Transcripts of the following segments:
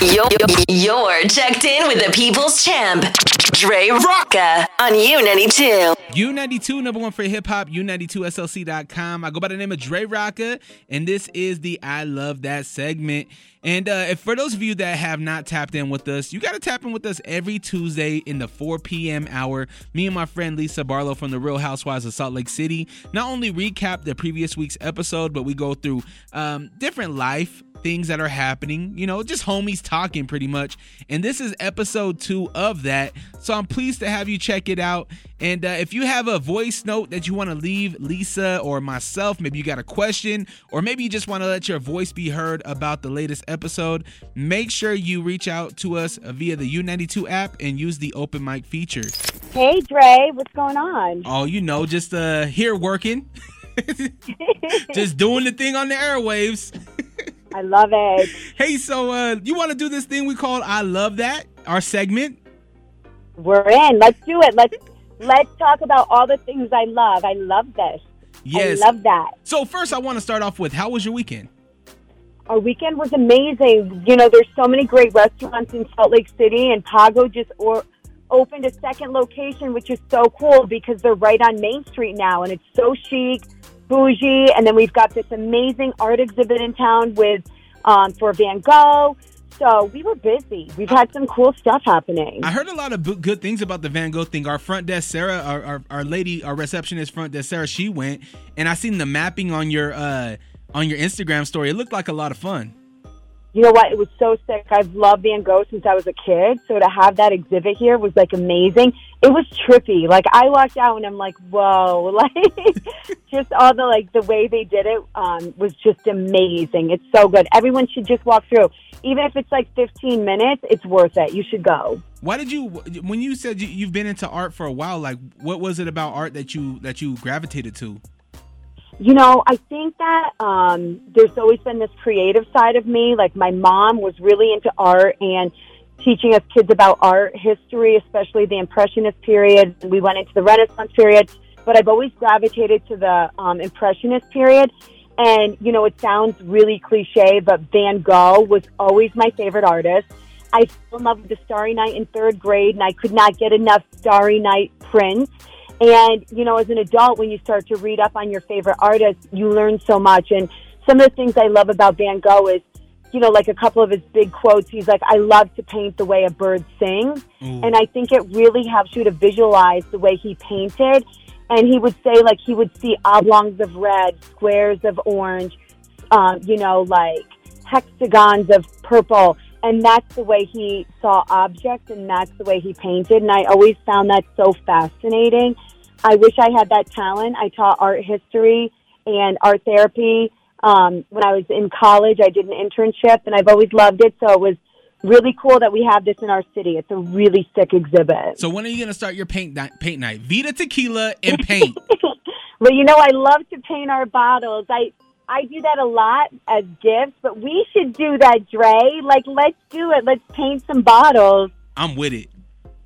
You're, you're checked in with the people's champ, Dre Rawka on U92. U92, number one for hip hop, U92SLC.com. I go by the name of Dre Rawka, and this is the I Love That segment. And uh, if for those of you that have not tapped in with us, you got to tap in with us every Tuesday in the 4 p.m. hour. Me and my friend Lisa Barlow from the Real Housewives of Salt Lake City not only recap the previous week's episode, but we go through um, different life things that are happening, you know, just homies talking pretty much. And this is episode two of that. So I'm pleased to have you check it out. And uh, if you have a voice note that you want to leave Lisa or myself, maybe you got a question, or maybe you just want to let your voice be heard about the latest episode, make sure you reach out to us via the U92 app and use the open mic feature. Hey Dre, what's going on? Oh, you know, just uh here working. just doing the thing on the airwaves. I love it. Hey, so uh, you want to do this thing we call "I Love That"? Our segment. We're in. Let's do it. Let's let's talk about all the things I love. I love this. Yes. I love that. So first, I want to start off with how was your weekend? Our weekend was amazing. You know, there's so many great restaurants in Salt Lake City, and Pago just or opened a second location, which is so cool because they're right on Main Street now, and it's so chic bougie. And then we've got this amazing art exhibit in town with um, for Van Gogh. So we were busy. We've had some cool stuff happening. I heard a lot of good things about the Van Gogh thing. Our front desk, Sarah, our, our, our lady, our receptionist front desk, Sarah, she went, and I seen the mapping on your uh, on your Instagram story. It looked like a lot of fun you know what? It was so sick. I've loved Van Gogh since I was a kid. So to have that exhibit here was like amazing. It was trippy. Like I walked out and I'm like, whoa, like just all the like the way they did it um, was just amazing. It's so good. Everyone should just walk through. Even if it's like 15 minutes, it's worth it. You should go. Why did you when you said you've been into art for a while? Like, what was it about art that you that you gravitated to? You know, I think that um, there's always been this creative side of me. Like my mom was really into art and teaching us kids about art history, especially the Impressionist period. We went into the Renaissance period, but I've always gravitated to the um, Impressionist period. And, you know, it sounds really cliche, but Van Gogh was always my favorite artist. I fell in love with the Starry Night in third grade, and I could not get enough Starry Night prints. And, you know, as an adult, when you start to read up on your favorite artists, you learn so much. And some of the things I love about Van Gogh is, you know, like a couple of his big quotes. He's like, I love to paint the way a bird sings. Mm. And I think it really helps you to visualize the way he painted. And he would say, like, he would see oblongs of red, squares of orange, um, you know, like hexagons of purple and that's the way he saw objects and that's the way he painted and i always found that so fascinating i wish i had that talent i taught art history and art therapy um, when i was in college i did an internship and i've always loved it so it was really cool that we have this in our city it's a really sick exhibit so when are you going to start your paint night, paint night Vida tequila and paint well you know i love to paint our bottles i I do that a lot as gifts, but we should do that, Dre. Like, let's do it. Let's paint some bottles. I'm with it.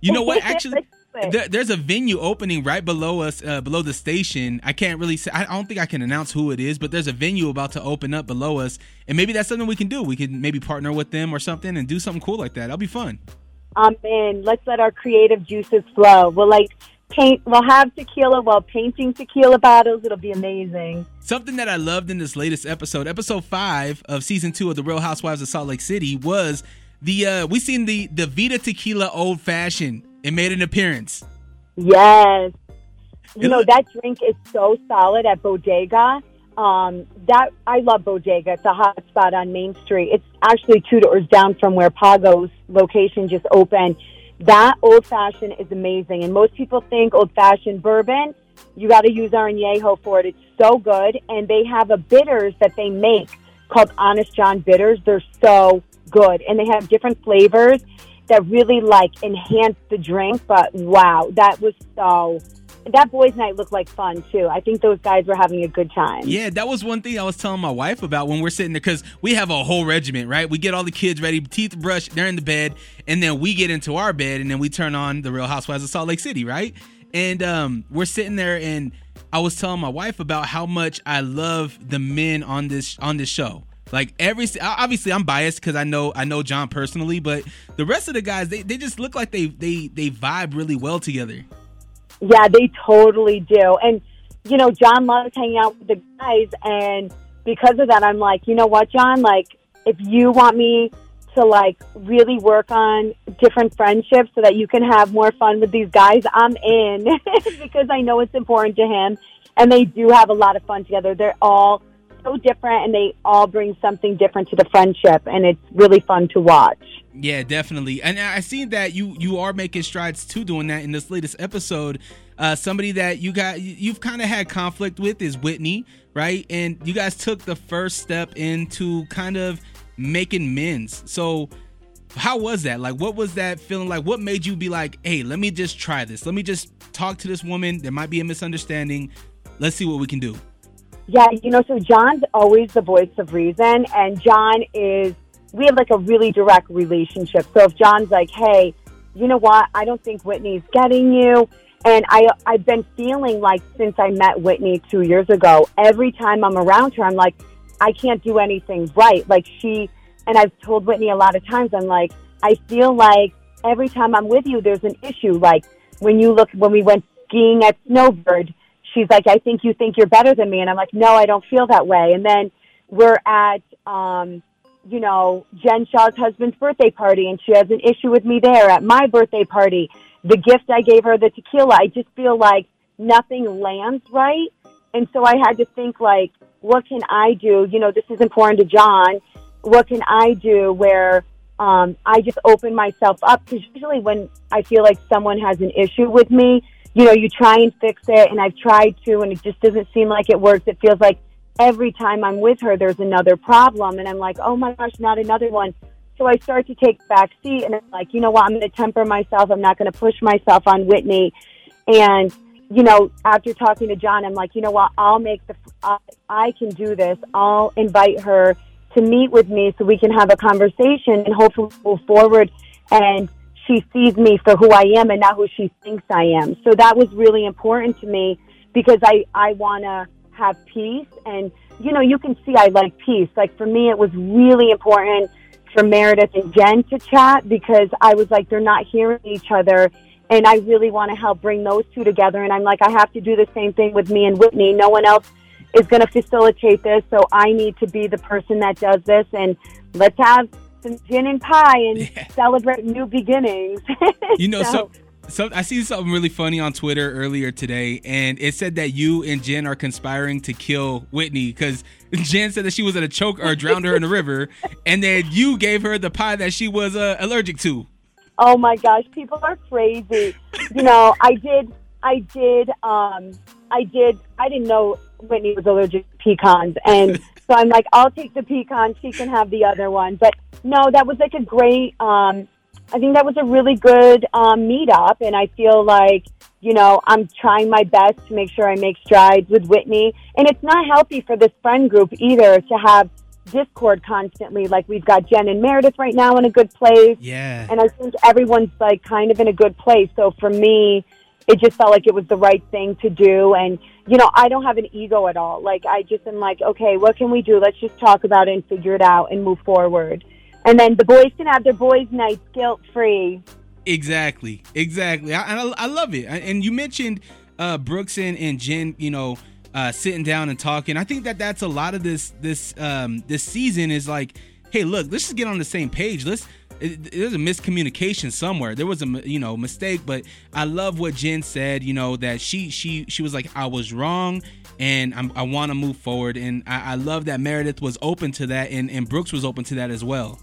You know what? Actually, there, there's a venue opening right below us, uh, below the station. I can't really say. I don't think I can announce who it is, but there's a venue about to open up below us, and maybe that's something we can do. We can maybe partner with them or something and do something cool like that. That'll be fun. I'm in. Let's let our creative juices flow. We'll like paint. We'll have tequila while painting tequila bottles. It'll be amazing. Something that I loved in this latest episode, episode five of season two of the Real Housewives of Salt Lake City, was the uh we seen the the Vida Tequila Old Fashioned. It made an appearance. Yes. You know that drink is so solid at Bodega. Um, that I love Bodega. It's a hot spot on Main Street. It's actually two doors down from where Pago's location just opened that old fashioned is amazing. And most people think old fashioned bourbon, you got to use Añejo for it. It's so good. And they have a bitters that they make called Honest John bitters. They're so good. And they have different flavors that really like enhance the drink. But wow, that was so that boys' night looked like fun too. I think those guys were having a good time. Yeah, that was one thing I was telling my wife about when we're sitting there because we have a whole regiment, right? We get all the kids ready, teeth brushed, they're in the bed, and then we get into our bed, and then we turn on the Real Housewives of Salt Lake City, right? And um, we're sitting there, and I was telling my wife about how much I love the men on this on this show Like every obviously I'm biased because I know I know John personally, but the rest of the guys they, they just look like they they they vibe really well together. Yeah, they totally do. And you know, John loves hanging out with the guys and because of that I'm like, you know what, John, like if you want me to like really work on different friendships so that you can have more fun with these guys, I'm in because I know it's important to him and they do have a lot of fun together. They're all so different and they all bring something different to the friendship and it's really fun to watch. Yeah, definitely. And I see that you you are making strides to doing that in this latest episode. Uh, somebody that you got you've kind of had conflict with is Whitney, right? And you guys took the first step into kind of making men's. So how was that? Like what was that feeling like? What made you be like, "Hey, let me just try this. Let me just talk to this woman. There might be a misunderstanding. Let's see what we can do." Yeah, you know, so John's always the voice of reason, and John is, we have like a really direct relationship. So if John's like, hey, you know what, I don't think Whitney's getting you. And I, I've been feeling like since I met Whitney two years ago, every time I'm around her, I'm like, I can't do anything right. Like she, and I've told Whitney a lot of times, I'm like, I feel like every time I'm with you, there's an issue. Like when you look, when we went skiing at Snowbird, she's like, I think you think you're better than me. And I'm like, no, I don't feel that way. And then we're at, um, you know, Jen Shah's husband's birthday party and she has an issue with me there at my birthday party. The gift I gave her, the tequila, I just feel like nothing lands right. And so I had to think like, what can I do? You know, this is important to John. What can I do where um, I just open myself up? Because usually when I feel like someone has an issue with me, you know, you try and fix it, and I've tried to, and it just doesn't seem like it works. It feels like every time I'm with her, there's another problem, and I'm like, oh my gosh, not another one. So I start to take back seat, and I'm like, you know what, I'm going to temper myself. I'm not going to push myself on Whitney. And, you know, after talking to John, I'm like, you know what, I'll make the, I, I can do this. I'll invite her to meet with me so we can have a conversation and hopefully move forward and she sees me for who I am and not who she thinks I am. So that was really important to me because I, I want to have peace. And, you know, you can see I like peace. Like for me, it was really important for Meredith and Jen to chat because I was like, they're not hearing each other. And I really want to help bring those two together. And I'm like, I have to do the same thing with me and Whitney. No one else is going to facilitate this. So I need to be the person that does this. And let's have some gin and pie and yeah. celebrate new beginnings. you know, so, so I see something really funny on Twitter earlier today, and it said that you and Jen are conspiring to kill Whitney because Jen said that she was at a choke or drowned her in the river, and then you gave her the pie that she was uh, allergic to. Oh my gosh, people are crazy. you know, I did, I did, um, I did, I didn't know Whitney was allergic to pecans, and so I'm like, I'll take the pecan. She can have the other one. But no, that was like a great. Um, I think that was a really good um, meetup, and I feel like you know I'm trying my best to make sure I make strides with Whitney. And it's not healthy for this friend group either to have discord constantly. Like we've got Jen and Meredith right now in a good place. Yeah. And I think everyone's like kind of in a good place. So for me, it just felt like it was the right thing to do. And, you know, I don't have an ego at all. Like, I just am like, okay, what can we do? Let's just talk about it and figure it out and move forward. And then the boys can have their boys' nights guilt free. Exactly. Exactly. I, I, I, love it. And you mentioned uh, Brooks and, and Jen, you know, uh, sitting down and talking. I think that that's a lot of this, this, um, this season is like, hey, look, let's just get on the same page. Let's, there's a miscommunication somewhere. There was a you know mistake, but I love what Jen said. You know that she she she was like I was wrong, and I'm, i want to move forward. And I, I, love that Meredith was open to that, and and Brooks was open to that as well.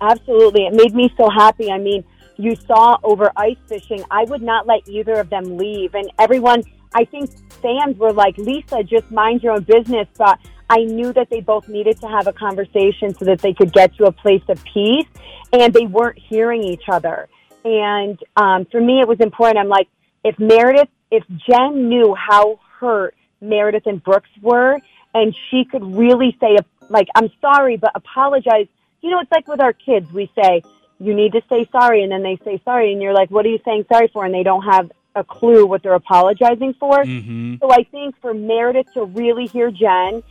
Absolutely, it made me so happy. I mean, you saw over ice fishing. I would not let either of them leave, and everyone. I think fans were like, Lisa, just mind your own business. But I knew that they both needed to have a conversation so that they could get to a place of peace and they weren't hearing each other. And um, for me, it was important. I'm like, if Meredith, if Jen knew how hurt Meredith and Brooks were, and she could really say, like, I'm sorry, but apologize. You know, it's like with our kids, we say, you need to say sorry, and then they say sorry, and you're like, what are you saying sorry for? And they don't have a clue what they're apologizing for. Mm-hmm. So I think for Meredith to really hear Jen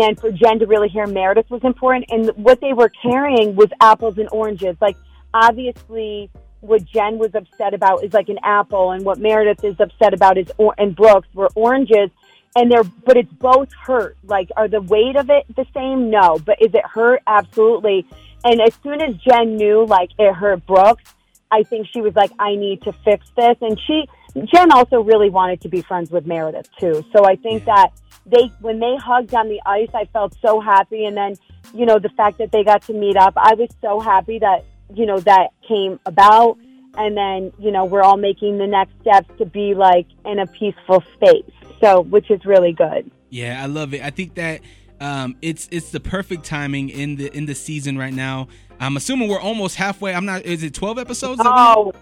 and for Jen to really hear Meredith was important. And what they were carrying was apples and oranges. Like obviously, what Jen was upset about is like an apple, and what Meredith is upset about is or- and Brooks were oranges. And they're, but it's both hurt. Like, are the weight of it the same? No. But is it hurt? Absolutely. And as soon as Jen knew, like, it hurt Brooks, I think she was like, I need to fix this. And she, Jen also really wanted to be friends with Meredith too. So I think that they, when they hugged on the ice, I felt so happy. And then, you know, the fact that they got to meet up, I was so happy that, you know, that came about. And then, you know, we're all making the next steps to be like in a peaceful space. So, which is really good. Yeah, I love it. I think that um, it's it's the perfect timing in the in the season right now. I'm assuming we're almost halfway. I'm not. Is it 12 episodes? Oh,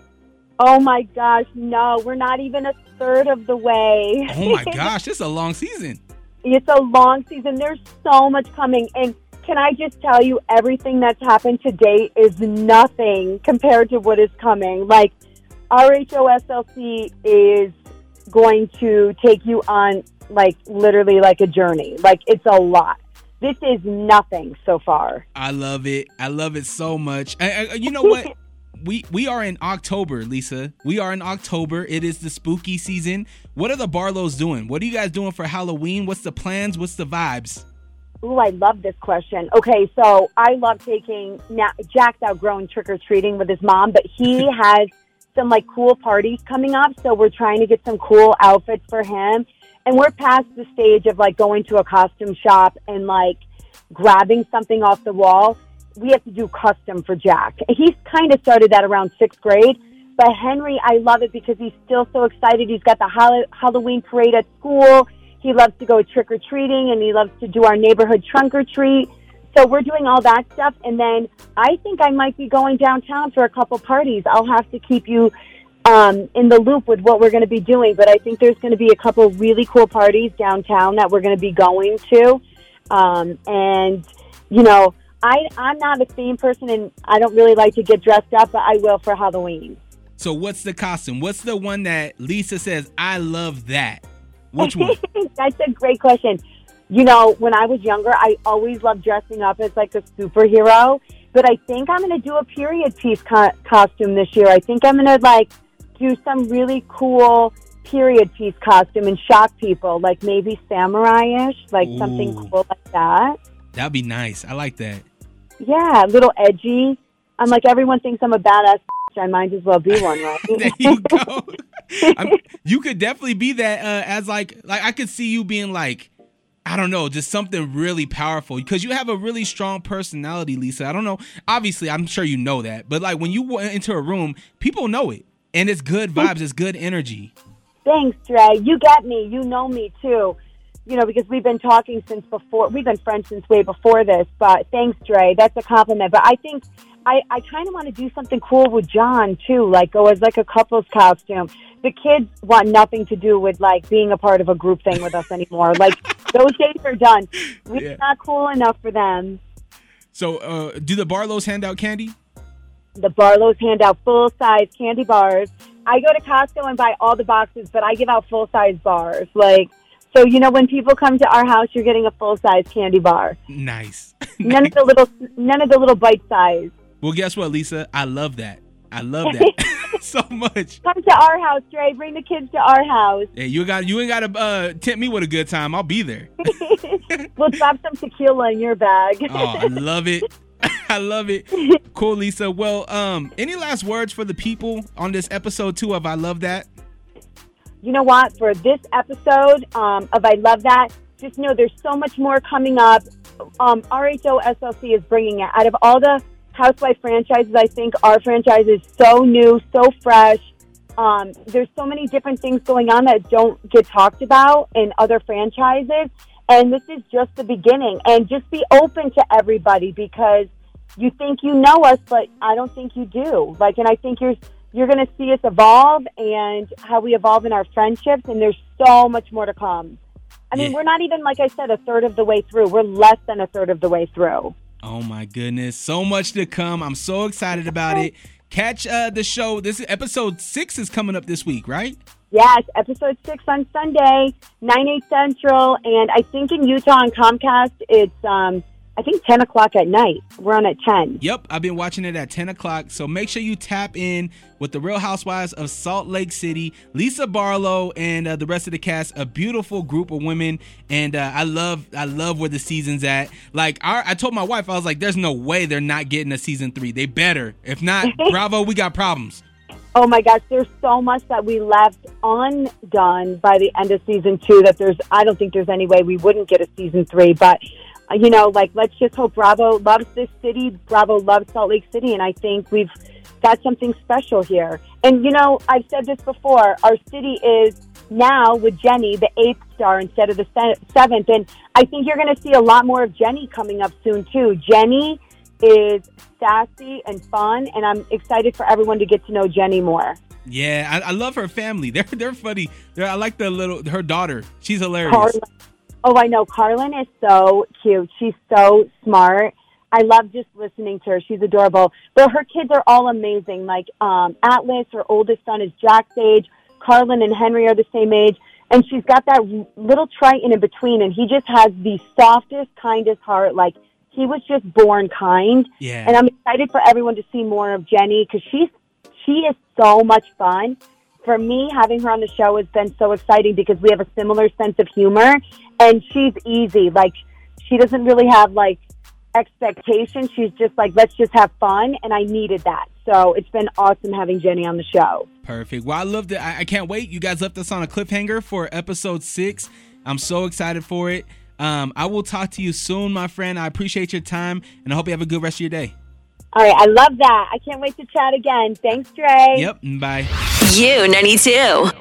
oh my gosh. No, we're not even a third of the way. Oh my gosh, it's a long season. It's a long season. There's so much coming. And can I just tell you, everything that's happened to date is nothing compared to what is coming. Like, RHOSLC is going to take you on, like, literally like a journey. Like, it's a lot. This is nothing so far. I love it. I love it so much. I, I- you know what? We we are in October, Lisa. We are in October. It is the spooky season. What are the Barlows doing? What are you guys doing for Halloween? What's the plans? What's the vibes? Ooh, I love this question. Okay, so I love taking now Jack's outgrown trick or treating with his mom, but he has some like cool parties coming up, so we're trying to get some cool outfits for him. And we're past the stage of like going to a costume shop and like grabbing something off the wall. We have to do custom for Jack. He's kind of started that around sixth grade. But Henry, I love it because he's still so excited. He's got the Hall- Halloween parade at school. He loves to go trick or treating and he loves to do our neighborhood trunk or treat. So we're doing all that stuff. And then I think I might be going downtown for a couple parties. I'll have to keep you um, in the loop with what we're going to be doing. But I think there's going to be a couple really cool parties downtown that we're going to be going to. Um, and, you know, I, I'm not a theme person and I don't really like to get dressed up, but I will for Halloween. So what's the costume? What's the one that Lisa says I love that? Which one? That's a great question. You know, when I was younger, I always loved dressing up as like a superhero. But I think I'm going to do a period piece co- costume this year. I think I'm going to like do some really cool period piece costume and shock people, like maybe samurai-ish, like something cool like that. That'd be nice. I like that. Yeah, a little edgy. I'm like everyone thinks I'm a badass. I might as well be one, right? there you go. I'm, you could definitely be that uh, as like like I could see you being like I don't know, just something really powerful because you have a really strong personality, Lisa. I don't know. Obviously, I'm sure you know that, but like when you went into a room, people know it, and it's good vibes, it's good energy. Thanks, Dre. You get me. You know me too. You know, because we've been talking since before. We've been friends since way before this. But thanks, Dre. That's a compliment. But I think I, I kind of want to do something cool with John too, like go as like a couple's costume. The kids want nothing to do with like being a part of a group thing with us anymore. like those days are done. We're Yeah. not cool enough for them. So, uh, do the Barlows hand out candy? The Barlows hand out full size candy bars. I go to Costco and buy all the boxes, but I give out full size bars. Like, so you know, when people come to our house, you're getting a full size candy bar. Nice. None of the little, none of the little bite size. well, guess what, Lisa? I love that. I love that so much. Come to our house, Dre. Bring the kids to our house. Yeah, you got you ain't got to uh, tempt me with a good time. I'll be there. We'll drop some tequila in your bag. Oh, I love it. I love it. Cool, Lisa. Well, um, any last words for the people on this episode two of I Love That? You know what? For this episode um, of I Love That, just know there's so much more coming up. Um, RHO SLC is bringing it. Out of all the Housewife franchises, I think our franchise is so new, so fresh. Um, there's so many different things going on that don't get talked about in other franchises. And this is just the beginning. And just be open to everybody because you think you know us, but I don't think you do. Like, and I think you're you're going to see us evolve and how we evolve in our friendships. And there's so much more to come. I mean, Yeah. we're not even, like I said, a third of the way through. We're less than a third of the way through. Oh my goodness, so much to come. I'm so excited about it. Catch uh, the show. This episode six is coming up this week, right? Yes, episode six on Sunday, nine eight central, and I think in Utah on Comcast it's um I think ten o'clock at night. We're on at ten. Yep, I've been watching it at 10 o'clock. So make sure you tap in with the Real Housewives of Salt Lake City, Lisa Barlow, and uh, the rest of the cast. A beautiful group of women, and uh, I love, I love where the season's at. Like, our, I told my wife, I was like, "There's no way they're not getting a season three. They better. If not, bravo, we got problems." Oh my gosh, there's so much that we left undone by the end of season two that there's I don't think there's any way we wouldn't get a season three. But Uh, you know, like let's just hope Bravo loves this city. Bravo loves Salt Lake City, and I think we've got something special here. And you know, I've said this before. Our city is now with Jenny the eighth star instead of the seventh, and I think you're going to see a lot more of Jenny coming up soon too. Jenny is sassy and fun, and I'm excited for everyone to get to know Jenny more. Yeah, I, I love her family. They're they're funny. They're, I like the little her daughter. She's hilarious. Carlin. Oh, I know. Carlin is so cute. She's so smart. I love just listening to her. She's adorable. But her kids are all amazing. Like um, Atlas, her oldest son is Jack's age. Carlin and Henry are the same age. And she's got that little Triton in between. And he just has the softest, kindest heart. Like he was just born kind. Yeah. And I'm excited for everyone to see more of Jenny because she's she is so much fun. For me, having her on the show has been so exciting because we have a similar sense of humor, and she's easy. Like she doesn't really have like expectations. She's just like, let's just have fun, and I needed that. So it's been awesome having Jenny on the show. Perfect. Well, I loved it. I, I can't wait. You guys left us on a cliffhanger for episode six. I'm so excited for it. Um, I will talk to you soon, my friend. I appreciate your time, and I hope you have a good rest of your day. All right, I love that. I can't wait to chat again. Thanks, Dre. Yep. Bye. U92.